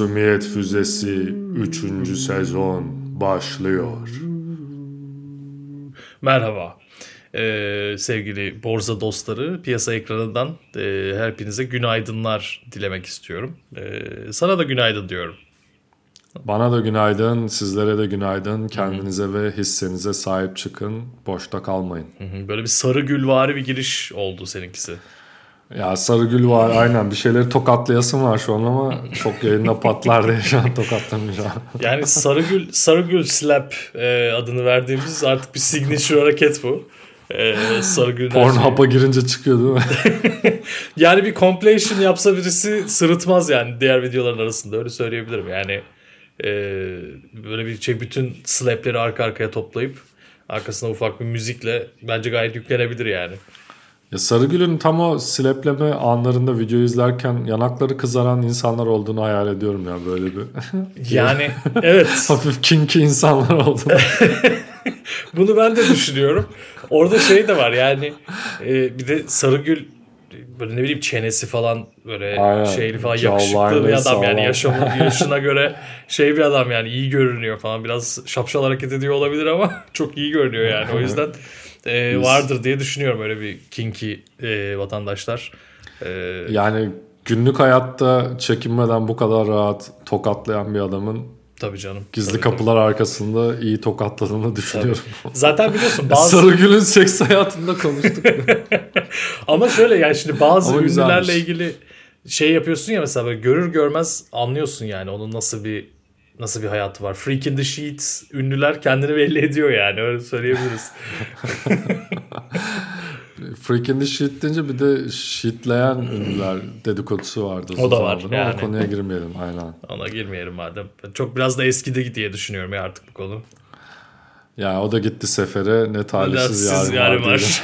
Masumiyet Füzesi 3. sezon başlıyor. Merhaba. Ee, sevgili borsa dostları, piyasa ekranından e, hepinize günaydınlar dilemek istiyorum. Ee, sana da günaydın diyorum. Bana da günaydın, sizlere de günaydın. Kendinize ve hissenize sahip çıkın. Boşta kalmayın. Böyle bir sarı gülvari bir giriş oldu seninkisi. Ya Sarıgül var aynen bir şeyleri tokatlayasım var şu an ama çok yayında patlar diye şu an tokatlamayacağım. Yani Sarıgül, Sarıgül Slap e, adını verdiğimiz artık bir signature hareket bu. E, Sarıgül Pornhub'a girince çıkıyor değil mi? yani bir compilation yapsa birisi sırıtmaz yani diğer videoların arasında öyle söyleyebilirim. Yani e, böyle bir şey bütün slapleri arka arkaya toplayıp arkasına ufak bir müzikle bence gayet yüklenebilir yani. Ya Sarıgül'ün tam o silepleme anlarında video izlerken yanakları kızaran insanlar olduğunu hayal ediyorum ya böyle bir. Yani evet. Hafif kinky insanlar olduğunu. Bunu ben de düşünüyorum. Orada şey de var yani e, bir de Sarıgül böyle ne bileyim çenesi falan böyle Aynen. şeyli falan yakışıklı bir adam yani yaşamı, yaşına göre şey bir adam yani iyi görünüyor falan biraz şapşal hareket ediyor olabilir ama çok iyi görünüyor yani o yüzden e, vardır diye düşünüyorum öyle bir kinky e, vatandaşlar. E, Yani günlük hayatta çekinmeden bu kadar rahat tokatlayan bir adamın tabii canım. gizli Tabii, kapılar arkasında iyi tokatladığını düşünüyorum. tabii. Zaten biliyorsun bazı Sarıgül'ün seks hayatında konuştuk. Ama şöyle yani şimdi bazı Ama güzelmiş. ünlülerle ilgili şey yapıyorsun ya mesela böyle görür görmez anlıyorsun yani onun nasıl bir nasıl bir hayatı var. Freak in the Sheets ünlüler kendini belli ediyor yani öyle söyleyebiliriz. Freak in the Shit deyince bir de shitleyen ünlüler dedikodusu vardı. O da var, yani. O konuya girmeyelim aynen. Ona girmeyelim madem. Çok biraz da eskidi diye düşünüyorum ya artık bu konu. Yani o da gitti sefere ne talihsiz yarım var. var.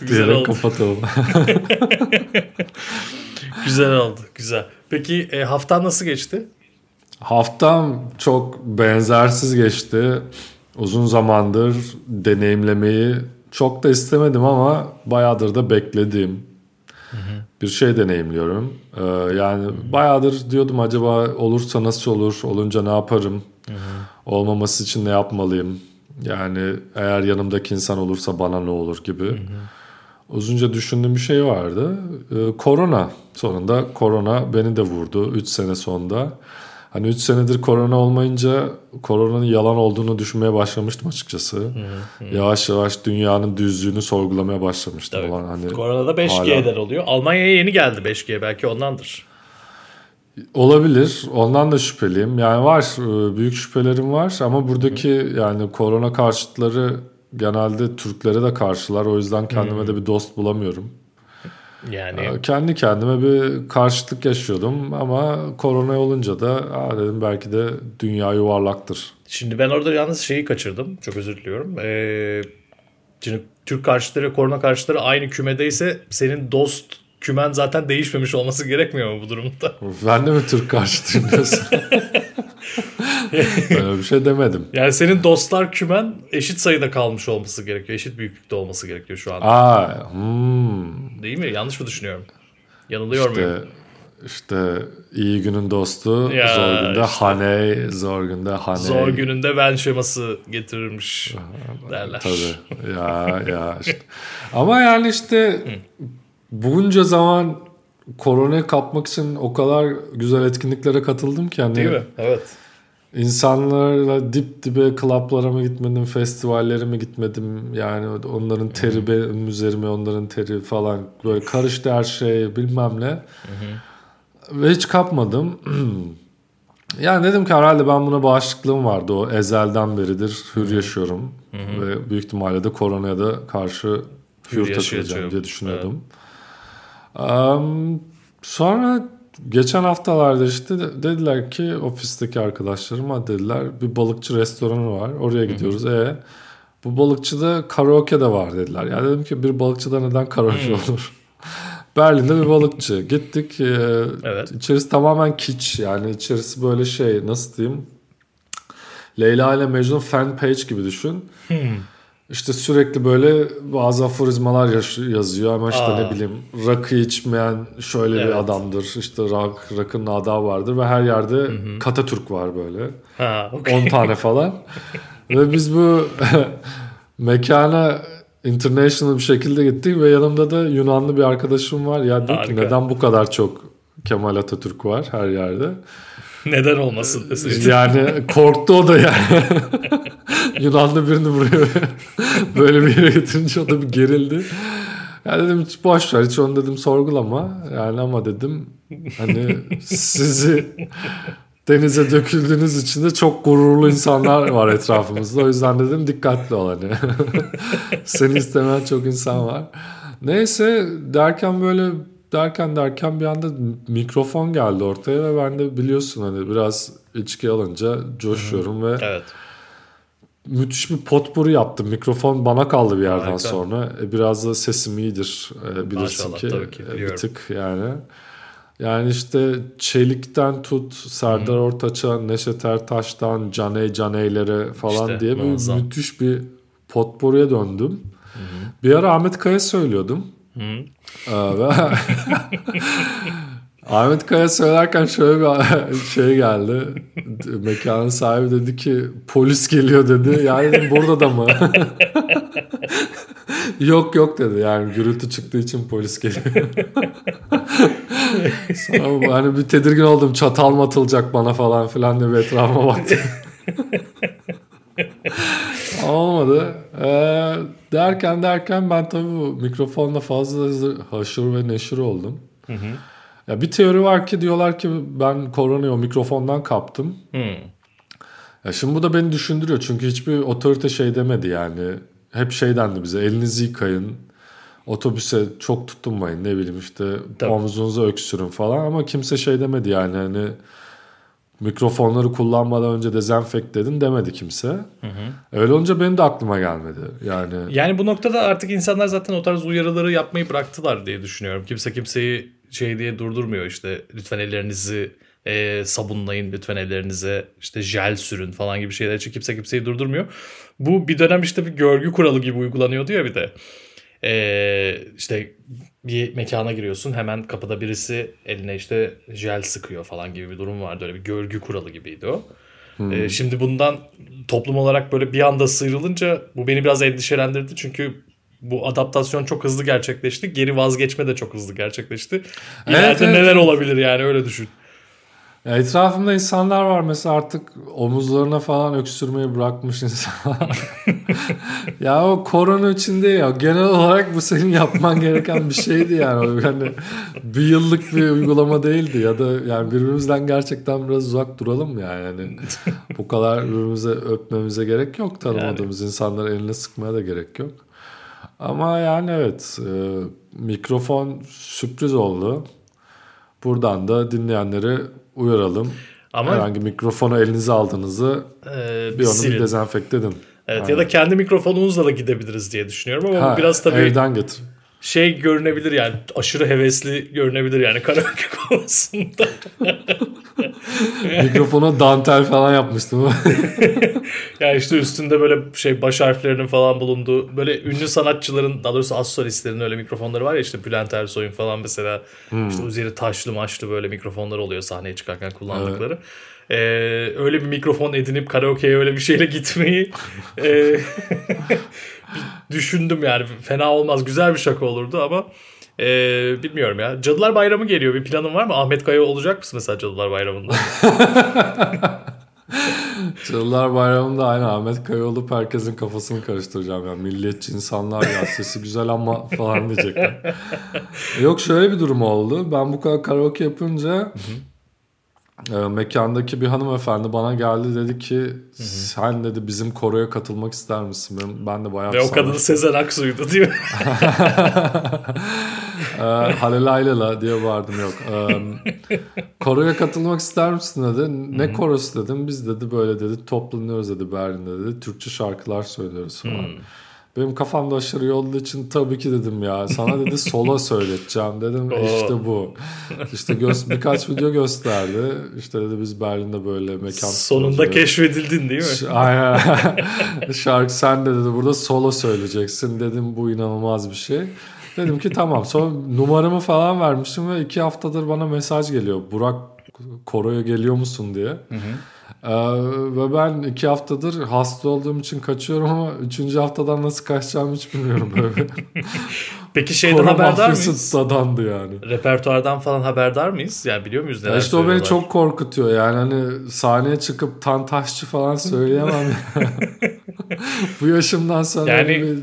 Güzel oldu. kapatalım. Güzel oldu. Güzel. Peki e, haftan nasıl geçti? Haftam çok benzersiz geçti. Uzun zamandır deneyimlemeyi çok da istemedim ama bayağıdır da beklediğim bir şey deneyimliyorum. Ee, yani bayağıdır diyordum acaba olursa nasıl olur, olunca ne yaparım, olmaması için ne yapmalıyım. Yani eğer yanımdaki insan olursa bana ne olur gibi. Uzunca düşündüğüm bir şey vardı. Ee, korona. Sonunda korona beni de vurdu 3 sene sonunda. Hani 3 senedir korona olmayınca koronanın yalan olduğunu düşünmeye başlamıştım açıkçası. Yavaş yavaş dünyanın düzlüğünü sorgulamaya başlamıştım. Tabii. Ulan hani Koronada 5G'den oluyor. Almanya'ya yeni geldi 5G belki ondandır. Olabilir. Ondan da şüpheliyim. Yani var e, büyük şüphelerim var ama buradaki yani korona karşıtları genelde Türklere de karşılar. O yüzden kendime de bir dost bulamıyorum. Yani Ee, Kendi kendime bir karşıtlık yaşıyordum ama korona olunca da Aa dedim belki de dünya yuvarlaktır. Şimdi ben orada yalnız şeyi kaçırdım. Çok özür diliyorum. Ee, şimdi Türk karşıtları korona karşıtları aynı kümedeyse senin dost kümen zaten değişmemiş olması gerekmiyor mu bu durumda? Ben de mi Türk karşıtıyım diyorsun? Öyle bir şey demedim. Yani senin dostlar kümen eşit sayıda kalmış olması gerekiyor. Eşit büyüklükte olması gerekiyor şu an. Aa, hmm, Değil mi? Yanlış mı düşünüyorum? Yanılıyor muyum? işte, işte iyi günün dostu, Ya zor günde işte. haney, zor günde haney. Zor gününde ben şeması getirirmiş derler. Tabii. Ya ya işte. Ama yani işte bunca zaman koronayı kapmak için o kadar güzel etkinliklere katıldım ki hani Değil mi? Evet. İnsanlarla dip dibe klaplara mı gitmedim, festivallere mi gitmedim yani onların teri benim üzerime onların teri falan böyle karıştı her şey bilmem ne. Ve hiç kapmadım. Yani dedim ki herhalde ben buna bağışıklığım vardı. O ezelden beridir hür yaşıyorum. Ve büyük ihtimalle de koronaya da karşı hür, Hür takılacağım diye düşünüyordum. Am, sonra geçen haftalarda işte de- dediler ki ofisteki arkadaşlarım "Ha," dediler bir balıkçı restoranı var. Oraya gidiyoruz. E bu balıkçıda karaoke de var dediler. Ya dedim ki bir balıkçıda neden karaoke olur? Berlin'de bir balıkçı. Gittik. e, Evet. İçerisi tamamen kiç. Yani içerisi böyle şey nasıl diyeyim? Leyla ile Mecnun fan page gibi düşün. İşte sürekli böyle bazı aforizmalar yazıyor ama işte Aa. ne bileyim rakı içmeyen şöyle evet. bir adamdır. İşte rak, rakının adabı vardır ve her yerde Hı-hı. Katatürk var böyle. Ha, okay. 10 tane falan. ve biz bu mekana international bir şekilde gittik ve yanımda da Yunanlı bir arkadaşım var. Ya dedik ki neden bu kadar çok Kemal Atatürk var her yerde. Neden olmasın deseydin. Yani korktu o da yani. Yunanlı birini buraya böyle bir yere getirince o da bir gerildi. Ya dedim hiç boş ver hiç onu dedim sorgulama. Yani ama dedim hani sizi denize döküldüğünüz için de çok gururlu insanlar var etrafımızda. O yüzden dedim dikkatli ol hani. Seni istemeyen çok insan var. Neyse derken böyle derken derken bir anda mikrofon geldi ortaya ve ben de biliyorsun hani biraz içki alınca coşuyorum ve evet. müthiş bir potpuri yaptım. Mikrofon bana kaldı bir yerden Harika. sonra. E, biraz da sesim iyidir e, bilirsin Maşallah, ki. Tabii ki e, bir tık yani. Yani işte Çelik'ten tut Serdar. Ortaç'a, Neşet Ertaş'tan Caney Caney'lere falan işte, diye muazzam. bir müthiş bir potpourri'ye döndüm. Hı Bir ara Ahmet Kaya söylüyordum. Hı. Ahmet Kaya söylerken şöyle bir şey geldi. Mekanın sahibi dedi ki polis geliyor dedi. Yani dedim burada da mı? yok yok dedi. Yani gürültü çıktığı için polis geliyor. Sonra hani bir tedirgin oldum. Çatal mı atılacak bana falan filan diye bir etrafıma baktım. Olmadı. Ee, derken derken ben tabii bu mikrofonla fazla haşır ve neşir oldum. Hı hı. Ya bir teori var ki diyorlar ki ben koronayı o mikrofondan kaptım. Hı. Ya şimdi bu da beni düşündürüyor çünkü hiçbir otorite şey demedi yani. Hep şey dendi bize elinizi yıkayın, otobüse çok tutunmayın ne bileyim işte Tabii. omuzunuza öksürün falan ama kimse şey demedi yani hani mikrofonları kullanmadan önce dezenfekt edin demedi kimse. Hı hı. Öyle olunca benim de aklıma gelmedi. Yani Yani bu noktada artık insanlar zaten o tarz uyarıları yapmayı bıraktılar diye düşünüyorum. Kimse kimseyi şey diye durdurmuyor işte lütfen ellerinizi e, sabunlayın lütfen ellerinize işte jel sürün falan gibi şeyler için kimse kimseyi durdurmuyor. Bu bir dönem işte bir görgü kuralı gibi uygulanıyordu ya bir de. Ee, işte bir mekana giriyorsun hemen kapıda birisi eline işte jel sıkıyor falan gibi bir durum vardı. Öyle bir görgü kuralı gibiydi o. Hmm. Ee, şimdi bundan toplum olarak böyle bir anda sıyrılınca bu beni biraz endişelendirdi. Çünkü bu adaptasyon çok hızlı gerçekleşti. Geri vazgeçme de çok hızlı gerçekleşti. İleride evet, evet. neler olabilir yani öyle düşün. Ya etrafımda insanlar var mesela artık omuzlarına falan öksürmeyi bırakmış insanlar. ya o korona için değil ya. Genel olarak bu senin yapman gereken bir şeydi yani. Yani bir yıllık bir uygulama değildi ya da yani birbirimizden gerçekten biraz uzak duralım yani. yani bu kadar birbirimize öpmemize gerek yok. Tanımadığımız yani. insanlara eline sıkmaya da gerek yok. Ama yani evet e, mikrofon sürpriz oldu. Buradan da dinleyenleri uyaralım. Ama herhangi mikrofonu elinize aldığınızı e, bir onu silin. bir dezenfekte edin. Evet Aynen. ya da kendi mikrofonunuzla da gidebiliriz diye düşünüyorum ama ha, biraz tabii evden getir şey görünebilir yani aşırı hevesli görünebilir yani karaoke konusunda. Mikrofona dantel falan yapmıştım. yani işte üstünde böyle şey baş harflerinin falan bulunduğu böyle ünlü sanatçıların daha doğrusu az solistlerin öyle mikrofonları var ya işte Bülent Ersoy'un falan mesela hmm. işte üzeri taşlı maçlı böyle mikrofonlar oluyor sahneye çıkarken kullandıkları. Evet. Ee, öyle bir mikrofon edinip karaoke'ye öyle bir şeyle gitmeyi e, düşündüm yani fena olmaz güzel bir şaka olurdu ama e, bilmiyorum ya. Cadılar Bayramı geliyor bir planın var mı? Ahmet Kaya olacak mısın mesela Cadılar Bayramı'nda? Cadılar Bayramı'nda aynı Ahmet Kaya olup herkesin kafasını karıştıracağım. Yani milliyetçi insanlar ya sesi güzel ama falan diyecekler. Yok şöyle bir durum oldu. Ben bu kadar karaoke yapınca... E, mekandaki bir hanımefendi bana geldi dedi ki Hı-hı. sen dedi bizim koroya katılmak ister misin? Ben, ben de bayağı Ve o kadın Sezen Aksu'ydu değil mi? e, Halelayla diye bağırdım yok. E, koroya katılmak ister misin dedi. Ne Hı-hı. korosu dedim. Biz dedi böyle dedi toplanıyoruz dedi Berlin'de dedi. Türkçe şarkılar söylüyoruz falan. Hı-hı. Benim kafamda aşırı olduğu için tabii ki dedim ya. Sana dedi solo söyleteceğim dedim. Oo. işte bu. İşte gö- birkaç video gösterdi. İşte dedi biz Berlin'de böyle mekan Sonunda tutuyoruz. keşfedildin değil mi? Aynen. Şarkı sen de dedi burada solo söyleyeceksin. Dedim bu inanılmaz bir şey. Dedim ki tamam. Sonra numaramı falan vermiştim ve iki haftadır bana mesaj geliyor. Burak koroya geliyor musun diye. Ee, ve ben iki haftadır hasta olduğum için kaçıyorum ama üçüncü haftadan nasıl kaçacağımı hiç bilmiyorum. Böyle. Peki şeyden haberdar mıyız? dadandı yani. Repertuardan falan haberdar mıyız? Yani biliyor muyuz neler Ya işte o beni çok korkutuyor yani hani sahneye çıkıp tantaşçı falan söyleyemem. Bu yaşımdan sonra Yani- bir-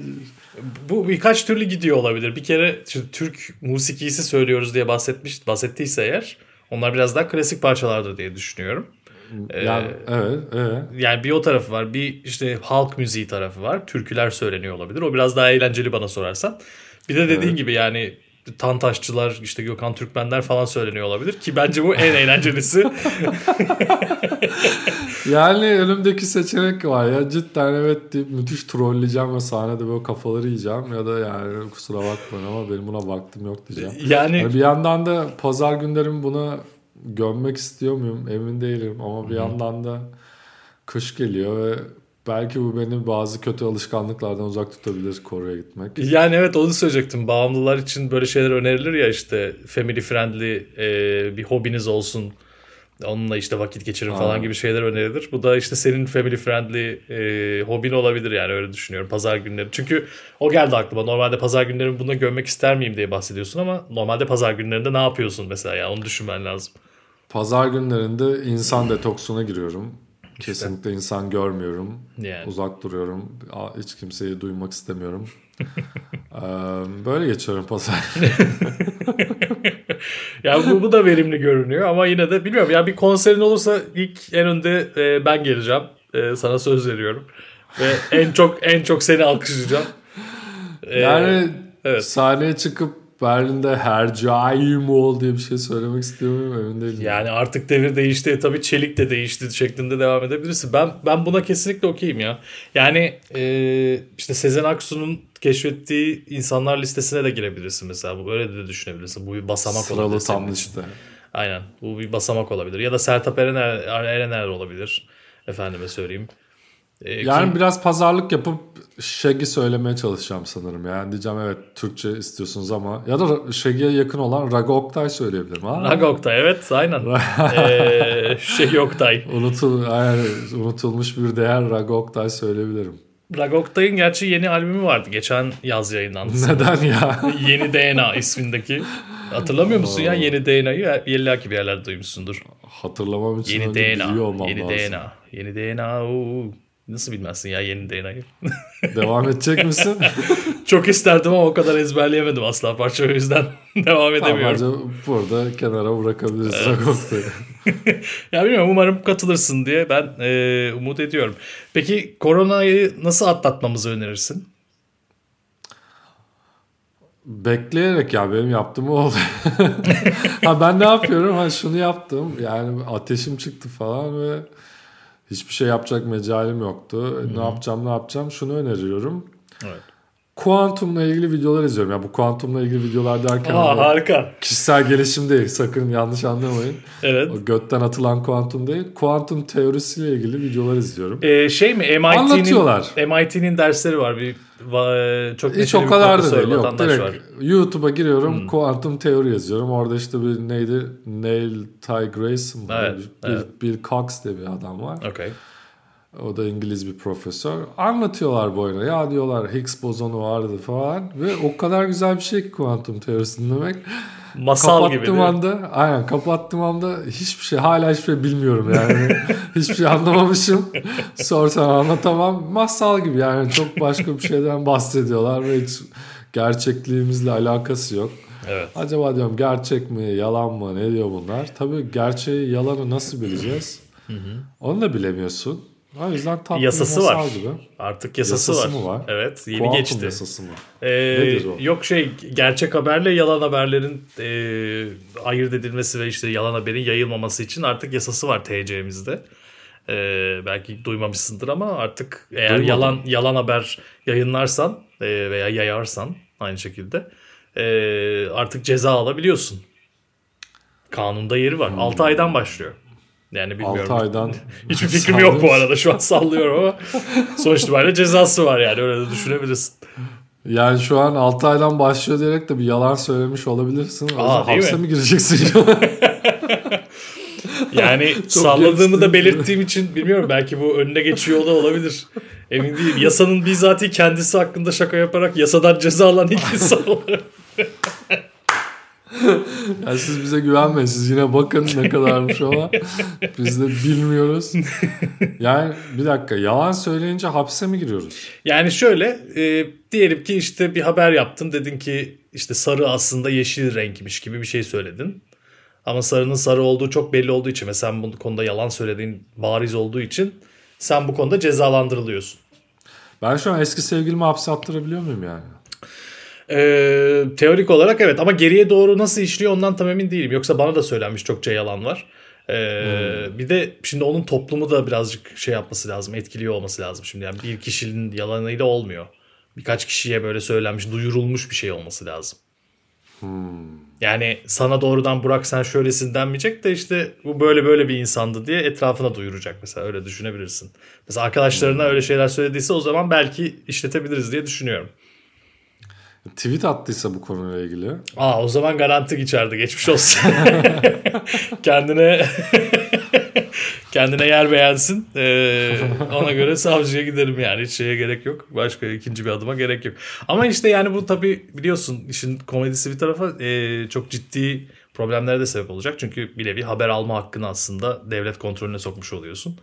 Bu birkaç türlü gidiyor olabilir. Bir kere şimdi Türk musikisi söylüyoruz diye bahsetmiş, bahsettiyse eğer onlar biraz daha klasik parçalardır diye düşünüyorum. Yani evet evet. Yani bir o tarafı var. Bir işte halk müziği tarafı var. Türküler söyleniyor olabilir. O biraz daha eğlenceli bana sorarsan. Bir de dediğin gibi yani Tantaşçılar, işte Gökhan Türkmenler falan söyleniyor olabilir. Ki bence bu en eğlencelisi. Yani önümdeki seçenek var ya cidden evet deyip müthiş trolleyeceğim ve sahnede böyle kafaları yiyeceğim ya da yani kusura bakmayın ama benim buna vaktim yok diyeceğim. yani Yani bir yandan da pazar günlerimi buna gömmek istiyor muyum emin değilim ama bir yandan da kış geliyor ve belki bu beni bazı kötü alışkanlıklardan uzak tutabilir Kore'ye gitmek. Yani evet onu söyleyecektim. Bağımlılar için böyle şeyler önerilir ya işte family friendly e, bir hobiniz olsun. Onunla işte vakit geçirin falan gibi şeyler önerilir. Bu da işte senin family friendly e, hobin olabilir yani öyle düşünüyorum pazar günleri. Çünkü o geldi aklıma. Normalde pazar günlerimi buna gömmek ister miyim diye bahsediyorsun ama normalde pazar günlerinde ne yapıyorsun mesela ya onu düşünmen lazım. Pazar günlerinde insan detoksuna giriyorum. Kesinlikle insan görmüyorum. Yani. Uzak duruyorum. Hiç kimseyi duymak istemiyorum. Böyle geçiyorum pazar. Ya bu, bu da verimli görünüyor ama yine de bilmiyorum. Ya bir konserin olursa ilk en önde e, ben geleceğim. E, sana söz veriyorum. Ve en çok en çok seni alkışlayacağım. Yani evet. sahneye çıkıp Berlin'de hercaiim ol diye bir şey söylemek istiyor muyum emin değilim. Yani artık devir değişti. Tabii çelik de değişti şeklinde devam edebilirsin. Ben ben buna kesinlikle okeyim ya. Yani e, işte Sezen Aksu'nun keşfettiği insanlar listesine de girebilirsin mesela. Bu öyle de düşünebilirsin. Bu bir basamak Sıralı olabilir. senin tam liste. Aynen. Bu bir basamak olabilir. Ya da Sertab Erener, Erener olabilir. Efendime söyleyeyim. Ee, Yani kim- biraz pazarlık yapıp Shaggy söylemeye çalışacağım sanırım. Yani diyeceğim evet Türkçe istiyorsunuz ama ya da Shaggy'ye yakın olan Raga Oktay söyleyebilirim. Ha? Raga Oktay evet aynen. ee, şey Oktay. Unutul, yani unutulmuş bir değer Raga Oktay söyleyebilirim. Raga Oktay'ın gerçi yeni albümü vardı. Geçen yaz yayınlandı. Neden ya? Yeni DNA ismindeki. Hatırlamıyor musun ya Yeni DNA'yı? İlla ki bir yerlerde duymuşsundur. Hatırlamam için Yeni DNA. Yeni lazım. DNA. Yeni DNA. oo. Nasıl bilmezsin ya yeni DNA'yı? Devam edecek misin? Çok isterdim ama o kadar ezberleyemedim asla parça o yüzden devam tamam, edemiyorum. bence burada kenara bırakabiliriz Oktay'ı. Ya bilmiyorum umarım katılırsın diye ben e, umut ediyorum. Peki koronayı nasıl atlatmamızı önerirsin? Bekleyerek ya benim yaptığım o oldu. ha ben ne yapıyorum? Ha şunu yaptım. Yani ateşim çıktı falan ve hiçbir şey yapacak mecalim yoktu. E, Ne yapacağım ne yapacağım? Şunu öneriyorum. Evet. Kuantumla ilgili videolar izliyorum. Ya bu kuantumla ilgili videolar derken Aa, harika. kişisel gelişim değil. Sakın yanlış anlamayın. Evet. O götten atılan kuantum değil. Kuantum teorisiyle ilgili videolar izliyorum. E, şey mi MIT'nin Anlatıyorlar. MIT'nin dersleri var. Bir çok Hiç o bir kadar da değil. Yok direkt. Hmm. YouTube'a giriyorum. Kuantum teori yazıyorum. Orada işte bir neydi? Neil Ty Grayson. Evet, bir, evet. Bill Cox diye bir adam var. Okay. O da İngiliz bir profesör. Anlatıyorlar bu oyunu. Ya diyorlar Higgs bozonu vardı falan. Ve o kadar güzel bir şey ki kuantum teorisi dinlemek. Masal gibi kapattığım değil mi? anda, aynen kapattığım anda hiçbir şey, hala hiçbir şey bilmiyorum yani. hiçbir şey anlamamışım. Sorsan anlatamam. Masal gibi yani çok başka bir şeyden bahsediyorlar ve hiç gerçekliğimizle alakası yok. Evet. Acaba diyorum gerçek mi, yalan mı, ne diyor bunlar? Tabii gerçeği, yalanı nasıl bileceğiz? Onu da bilemiyorsun. O yüzden tatlı Yasası var. gibi. Artık yasası, Yasası var. mı var? Evet yeni Kuantum geçti. yasası mı? Ee, Nedir o? yok şey gerçek haberle yalan haberlerin e, ayırt edilmesi ve işte yalan haberin yayılmaması için artık yasası var TC'mizde. E, belki duymamışsındır ama artık eğer Duymadım. yalan yalan haber yayınlarsan e, veya yayarsan aynı şekilde e, artık ceza alabiliyorsun. Kanunda yeri var. 6 aydan başlıyor. Yani bilmiyorum. 6 aydan. Hiçbir fikrim yok bu arada. Şu an sallıyorum ama sonuç itibariyle cezası var yani. Öyle de düşünebilirsin. Yani şu an 6 aydan başlıyor diyerek de bir yalan söylemiş olabilirsin. Aa, hapse mi? mi gireceksin? Yani salladığımı da belirttiğim için bilmiyorum. Belki bu önüne geçiyor da olabilir. Emin değilim. Yasanın bizatihi kendisi hakkında şaka yaparak yasadan ceza alan ilk insan olarak. Yani siz bize güvenmeyin. Siz yine bakın ne kadarmış ama biz de bilmiyoruz. Yani bir dakika yalan söyleyince hapse mi giriyoruz? Yani şöyle e, diyelim ki işte bir haber yaptın. Dedin ki işte sarı aslında yeşil renkmiş gibi bir şey söyledin. Ama sarının sarı olduğu çok belli olduğu için ve sen bu konuda yalan söylediğin bariz olduğu için sen bu konuda cezalandırılıyorsun. Ben şu an eski sevgilimi hapse attırabiliyor muyum yani? Ee, teorik olarak evet ama geriye doğru nasıl işliyor ondan tam emin değilim. Yoksa bana da söylenmiş çokça yalan var. Ee, Bir de şimdi onun toplumu da birazcık şey yapması lazım, etkiliyor olması lazım. Şimdi yani bir kişinin yalanıyla olmuyor. Birkaç kişiye böyle söylenmiş, duyurulmuş bir şey olması lazım. Yani sana doğrudan Burak sen şöylesin denmeyecek de işte bu böyle böyle bir insandı diye etrafına duyuracak mesela öyle düşünebilirsin. Mesela arkadaşlarına öyle şeyler söylediyse o zaman belki işletebiliriz diye düşünüyorum. Tweet attıysa bu konuyla ilgili. Aa o zaman garanti içeride geçmiş olsun. kendine kendine yer beğensin. Ee, ona göre savcıya giderim yani. Hiç şeye gerek yok. Başka ikinci bir adıma gerek yok. Ama işte yani bu tabii biliyorsun işin komedisi bir tarafa e, çok ciddi problemlere de sebep olacak. Çünkü bir nevi haber alma hakkını aslında devlet kontrolüne sokmuş oluyorsun.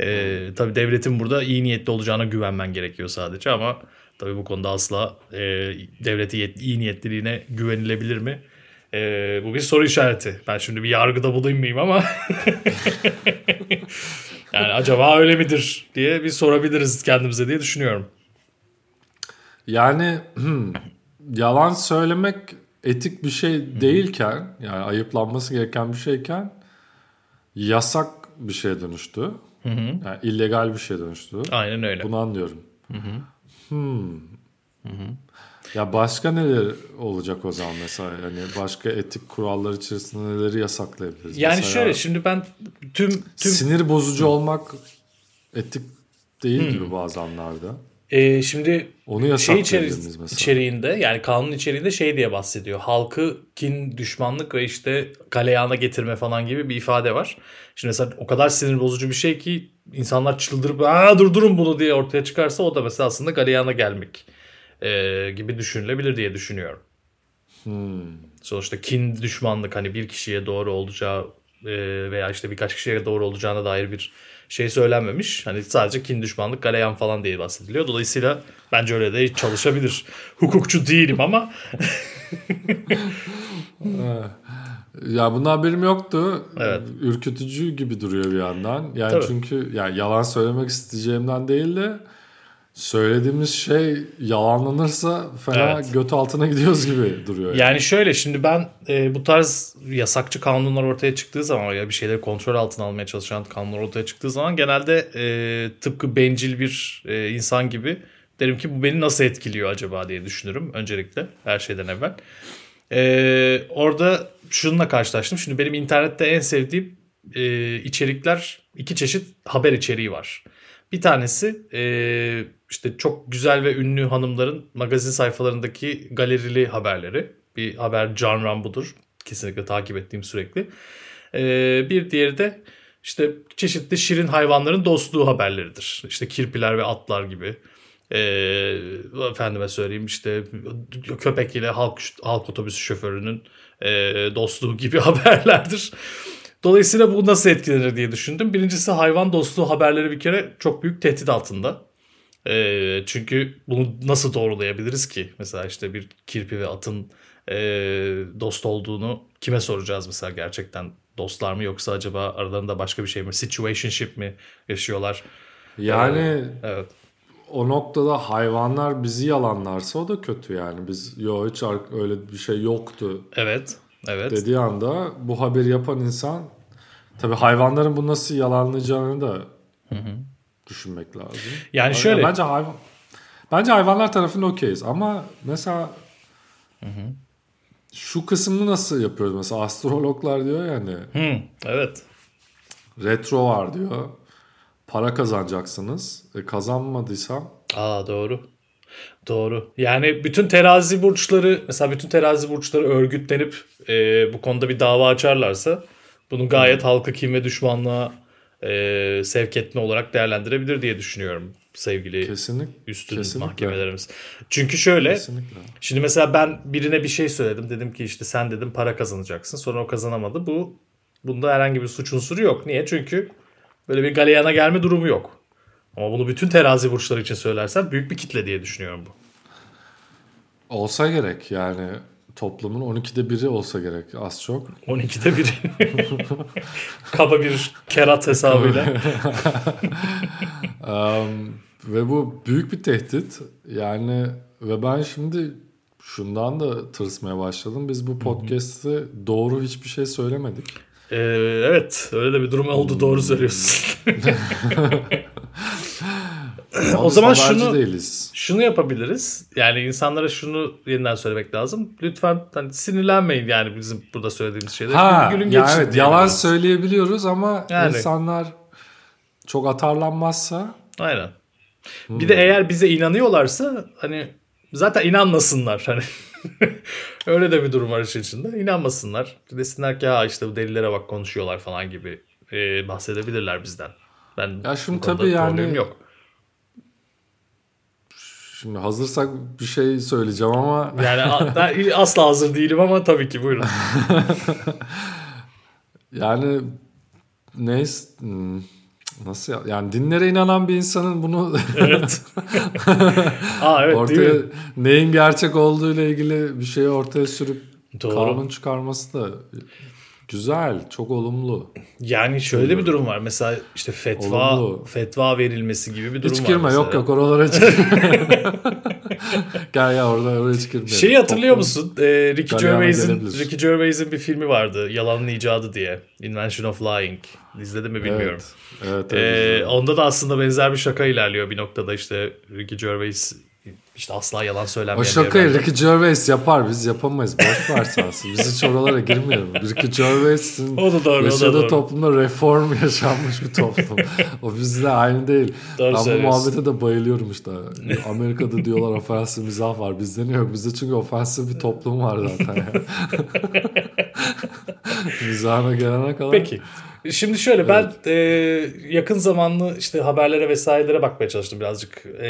Ee, tabii devletin burada iyi niyetli olacağına güvenmen gerekiyor sadece ama tabii bu konuda asla e, devleti yet- iyi niyetliliğine güvenilebilir mi? E, bu bir soru işareti. Ben şimdi bir yargıda bulunmayayım ama yani acaba öyle midir diye bir sorabiliriz kendimize diye düşünüyorum. Yani hmm, yalan söylemek etik bir şey değilken yani ayıplanması gereken bir şeyken yasak bir şeye dönüştü. Yani illegal bir şeye dönüştü. Aynen öyle. Bunu anlıyorum. Hmm. Ya başka neler olacak o zaman mesela yani başka etik kurallar içerisinde neleri yasaklayabiliriz? Yani Mesela şöyle şimdi ben tüm tüm sinir bozucu olmak etik değil gibi bazı anlarda. Ee, şimdi Onu şey içeri, içeriğinde yani kanun içeriğinde şey diye bahsediyor. Halkı kin, düşmanlık ve işte galeyana getirme falan gibi bir ifade var. Şimdi mesela o kadar sinir bozucu bir şey ki insanlar çıldırıp Aa, durdurun bunu diye ortaya çıkarsa o da mesela aslında galeyana gelmek e, gibi düşünülebilir diye düşünüyorum. Hmm. Sonuçta kin, düşmanlık hani bir kişiye doğru olacağı e, veya işte birkaç kişiye doğru olacağına dair bir şey söylenmemiş. Hani sadece kin, düşmanlık, galeyan falan diye bahsediliyor. Dolayısıyla bence öyle de çalışabilir. Hukukçu değilim ama Ya bunun haberim yoktu. Evet. Ürkütücü gibi duruyor bir yandan. Yani Tabii. çünkü yani yalan söylemek isteyeceğimden değil de söylediğimiz şey yalanlanırsa fena Evet. göt altına gidiyoruz gibi duruyor. Yani. yani şöyle şimdi ben e, bu tarz yasakçı kanunlar ortaya çıktığı zaman ya bir şeyleri kontrol altına almaya çalışan kanunlar ortaya çıktığı zaman genelde e, tıpkı bencil bir e, insan gibi derim ki bu beni nasıl etkiliyor acaba diye düşünürüm öncelikle her şeyden evvel. E, orada şununla karşılaştım. Şimdi benim internette en sevdiğim e, içerikler iki çeşit haber içeriği var. Bir tanesi e, işte çok güzel ve ünlü hanımların magazin sayfalarındaki galerili haberleri. Bir haber canram budur. Kesinlikle takip ettiğim sürekli. E, bir diğeri de işte çeşitli şirin hayvanların dostluğu haberleridir. İşte kirpiler ve atlar gibi. E, efendime söyleyeyim işte köpek ile halk, halk otobüsü şoförünün e, dostluğu gibi haberlerdir. Dolayısıyla bu nasıl etkilenir diye düşündüm. Birincisi hayvan dostluğu haberleri bir kere çok büyük tehdit altında. Ee, çünkü bunu nasıl doğrulayabiliriz ki? Mesela işte bir kirpi ve atın e, dost olduğunu kime soracağız mesela gerçekten dostlar mı yoksa acaba aralarında başka bir şey mi? Situationship mi yaşıyorlar? Yani Evet. o noktada hayvanlar bizi yalanlarsa o da kötü yani. Biz yo hiç öyle bir şey yoktu Evet. Evet. dediği anda bu haberi yapan insan Tabii hayvanların bu nasıl yalanlayacağını da düşünmek lazım. Yani şöyle. Bence hayvan Bence hayvanlar tarafında okeyiz ama mesela şu kısmını nasıl yapıyoruz? Mesela astrologlar diyor yani Hı, evet. retro var diyor. Para kazanacaksınız. E, kazanmadıysam Aa doğru. Doğru. Yani bütün terazi burçları mesela bütün terazi burçları örgütlenip e, bu konuda bir dava açarlarsa bunu gayet halkı kim ve düşmanlığa e, sevk etme olarak değerlendirebilir diye düşünüyorum sevgili kesinlik üstün kesinlikle. mahkemelerimiz. Çünkü şöyle Kesinlikle. şimdi mesela ben birine bir şey söyledim dedim ki işte sen dedim para kazanacaksın sonra o kazanamadı bu bunda herhangi bir suç unsuru yok. Niye? Çünkü böyle bir galeyana gelme durumu yok. Ama bunu bütün terazi burçları için söylersen büyük bir kitle diye düşünüyorum bu. Olsa gerek yani toplumun 12'de biri olsa gerek az çok. 12'de biri. Kaba bir kerat hesabıyla. Um, ve bu büyük bir tehdit. Yani ve ben şimdi şundan da tırsmaya başladım. Biz bu podcast'te doğru hiçbir şey söylemedik. Ee, evet öyle de bir durum oldu doğru söylüyorsun. O zaman şunu değiliz. şunu yapabiliriz. Yani insanlara şunu yeniden söylemek lazım. Lütfen hani sinirlenmeyin yani bizim burada söylediğimiz şeyler. Ha, Gülün ya geçin evet yalan söyleyebiliyoruz ama Yani. insanlar çok atarlanmazsa Aynen. Bir de eğer bize inanıyorlarsa hani zaten inanmasınlar hani. Öyle de bir durum var işin içinde. İnanmasınlar. Desinler ki ha işte bu delillere bak konuşuyorlar falan gibi e, bahsedebilirler bizden. Ben Ya şimdi tabii yani- yok. Şimdi hazırsak bir şey söyleyeceğim ama Yani asla hazır değilim ama tabii ki buyurun. yani neyse hmm, nasıl ya? yani dinlere inanan bir insanın bunu Evet. Aa evet ortaya neyin gerçek olduğu ile ilgili bir şeyi ortaya sürüp Doğru. kanun çıkarması da güzel, çok olumlu. Yani şöyle bir durum var. Mesela işte fetva Olumlu. fetva verilmesi gibi bir durum Hiç var. girme mesela. yok yok oralara hiç girme. Gel ya orada oraya hiç girme. Şeyi hatırlıyor Toplum- musun? Ee, Ricky Gervais'in. Ricky Gervais'in bir filmi vardı. Yalanın icadı diye. Invention of Lying. İzledin mi bilmiyorum. Evet. Evet, Ee, evet. onda da aslında benzer bir şaka ilerliyor bir noktada işte Ricky Gervais işte asla yalan o söylenmeyen bir şakayı. Ricky Gervais yapar biz yapamayız. Boş ver sensin. Biz hiç oralara girmeyelim. Ricky Gervais'in O da doğru, o da yaşadığı toplumda reform yaşanmış bir toplum. o bizle aynı değil. Doğru ben bu muhabbete de bayılıyorum işte. Amerika'da diyorlar ofensif mizah var. Bizde ne yok? Bizde çünkü ofensif bir toplum var zaten. ya. Mizahına gelene kadar. Peki. Şimdi şöyle ben e, yakın zamanlı işte haberlere vesairelere bakmaya çalıştım birazcık e,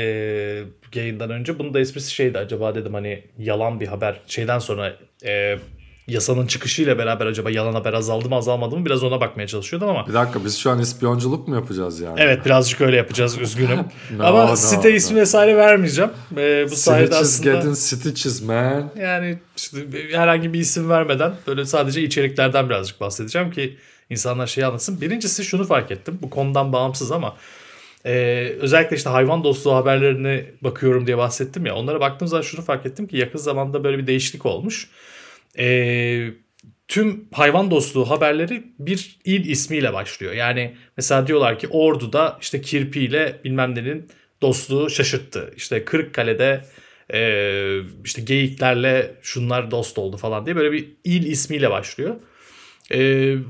yayından önce. Bunun da esprisi şeydi acaba dedim hani yalan bir haber şeyden sonra e, yasanın çıkışıyla beraber acaba yalan haber azaldı mı azalmadı mı biraz ona bakmaya çalışıyordum ama Bir dakika biz şu an ispiyonculuk mu yapacağız yani? evet birazcık öyle yapacağız üzgünüm. No, ama no, site no. ismi vesaire vermeyeceğim. E, bu sayede Snitches aslında getting stitches man. yani işte herhangi bir isim vermeden böyle sadece içeriklerden birazcık bahsedeceğim ki insanlar şey anlasın. Birincisi şunu fark ettim. Bu konudan bağımsız ama e, özellikle işte hayvan dostluğu haberlerine bakıyorum diye bahsettim ya. Onlara baktığım zaman şunu fark ettim ki yakın zamanda böyle bir değişiklik olmuş. E, tüm hayvan dostluğu haberleri bir il ismiyle başlıyor. Yani mesela diyorlar ki Ordu'da işte kirpiyle bilmem nenin dostluğu şaşırttı. İşte Kırıkkale'de e, işte geyiklerle şunlar dost oldu falan diye böyle bir il ismiyle başlıyor. E,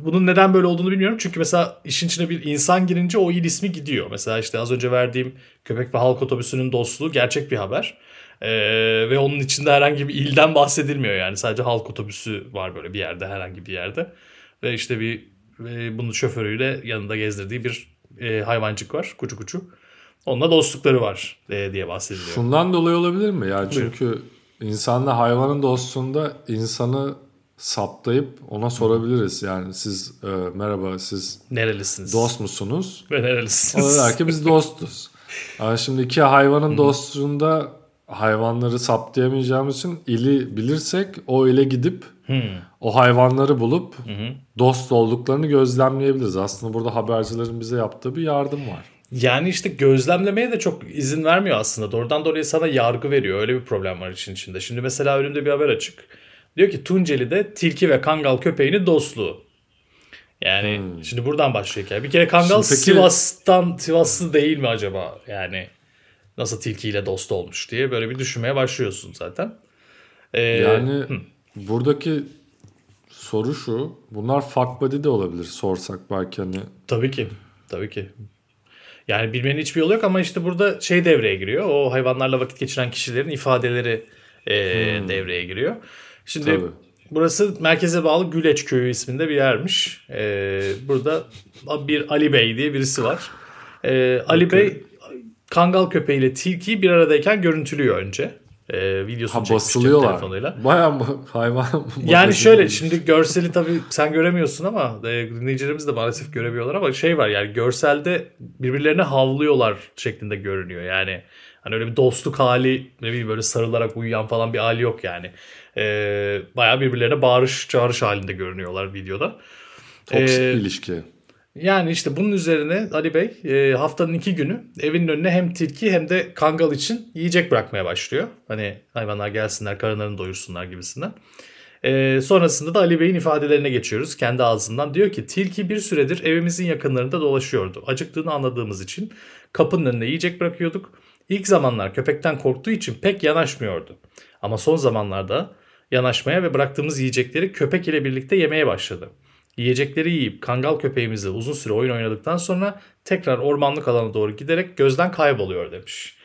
bunun neden böyle olduğunu bilmiyorum. Çünkü mesela işin içine bir insan girince o il ismi gidiyor. Mesela işte az önce verdiğim köpek ve halk otobüsünün dostluğu gerçek bir haber. E, ve onun içinde herhangi bir ilden bahsedilmiyor yani. Sadece halk otobüsü var böyle bir yerde herhangi bir yerde. Ve işte bir e, bunun şoförüyle yanında gezdirdiği bir e, hayvancık var. Kuçu kuçu. Onunla dostlukları var e, diye bahsediliyor. Şundan dolayı olabilir mi? Yani çünkü insanla hayvanın dostluğunda insanı saptayıp ona sorabiliriz. Yani siz e, merhaba siz Nerelisiniz? dost musunuz? Ve O nerelisiniz? da der ki biz dostuz. Ama şimdi iki hayvanın dostluğunda hayvanları saptayamayacağımız için ili bilirsek o ile gidip o hayvanları bulup dost olduklarını gözlemleyebiliriz. Aslında burada habercilerin bize yaptığı bir yardım var. Yani işte gözlemlemeye de çok izin vermiyor aslında. Doğrudan doğruya sana yargı veriyor. Öyle bir problem var için içinde. Şimdi mesela önümde bir haber açık. Diyor ki Tunceli'de tilki ve kangal köpeğinin dostluğu. Yani hmm. şimdi buradan başlıyor hikaye. Bir kere Kangal peki... Sivas'tan Sivaslı değil mi acaba? Yani nasıl tilkiyle dost olmuş diye böyle bir düşünmeye başlıyorsun zaten. Ee, yani hı. buradaki soru şu. Bunlar fuck buddy de olabilir sorsak belki hani. Tabii ki. Tabii ki. Yani bilmenin hiçbir yolu yok ama işte burada şey devreye giriyor. O hayvanlarla vakit geçiren kişilerin ifadeleri e, hmm. devreye giriyor. Şimdi Tabii. burası merkeze bağlı Güleç Köyü isminde bir yermiş. E, burada bir Ali Bey diye birisi var. E, Ali okay. Bey kangal köpeğiyle tilkiyi bir aradayken görüntülüyor önce e, videosunu ha, basılıyorlar. telefonuyla. Bayağı hayvan. yani şöyle şimdi görseli tabii sen göremiyorsun ama e, dinleyicilerimiz de maalesef göremiyorlar ama şey var yani görselde birbirlerine havlıyorlar şeklinde görünüyor. Yani hani öyle bir dostluk hali ne bileyim böyle sarılarak uyuyan falan bir hali yok yani. E, bayağı birbirlerine bağırış çağırış halinde görünüyorlar videoda. Toksik ee, ilişki. Yani işte bunun üzerine Ali Bey e, haftanın iki günü evinin önüne hem tilki hem de kangal için yiyecek bırakmaya başlıyor. Hani hayvanlar gelsinler karınlarını doyursunlar gibisinden. E, sonrasında da Ali Bey'in ifadelerine geçiyoruz. Kendi ağzından diyor ki tilki bir süredir evimizin yakınlarında dolaşıyordu. Acıktığını anladığımız için kapının önüne yiyecek bırakıyorduk. İlk zamanlar köpekten korktuğu için pek yanaşmıyordu. Ama son zamanlarda yanaşmaya ve bıraktığımız yiyecekleri köpek ile birlikte yemeye başladı. Yiyecekleri yiyip kangal köpeğimizle uzun süre oyun oynadıktan sonra tekrar ormanlık alana doğru giderek gözden kayboluyor demiş.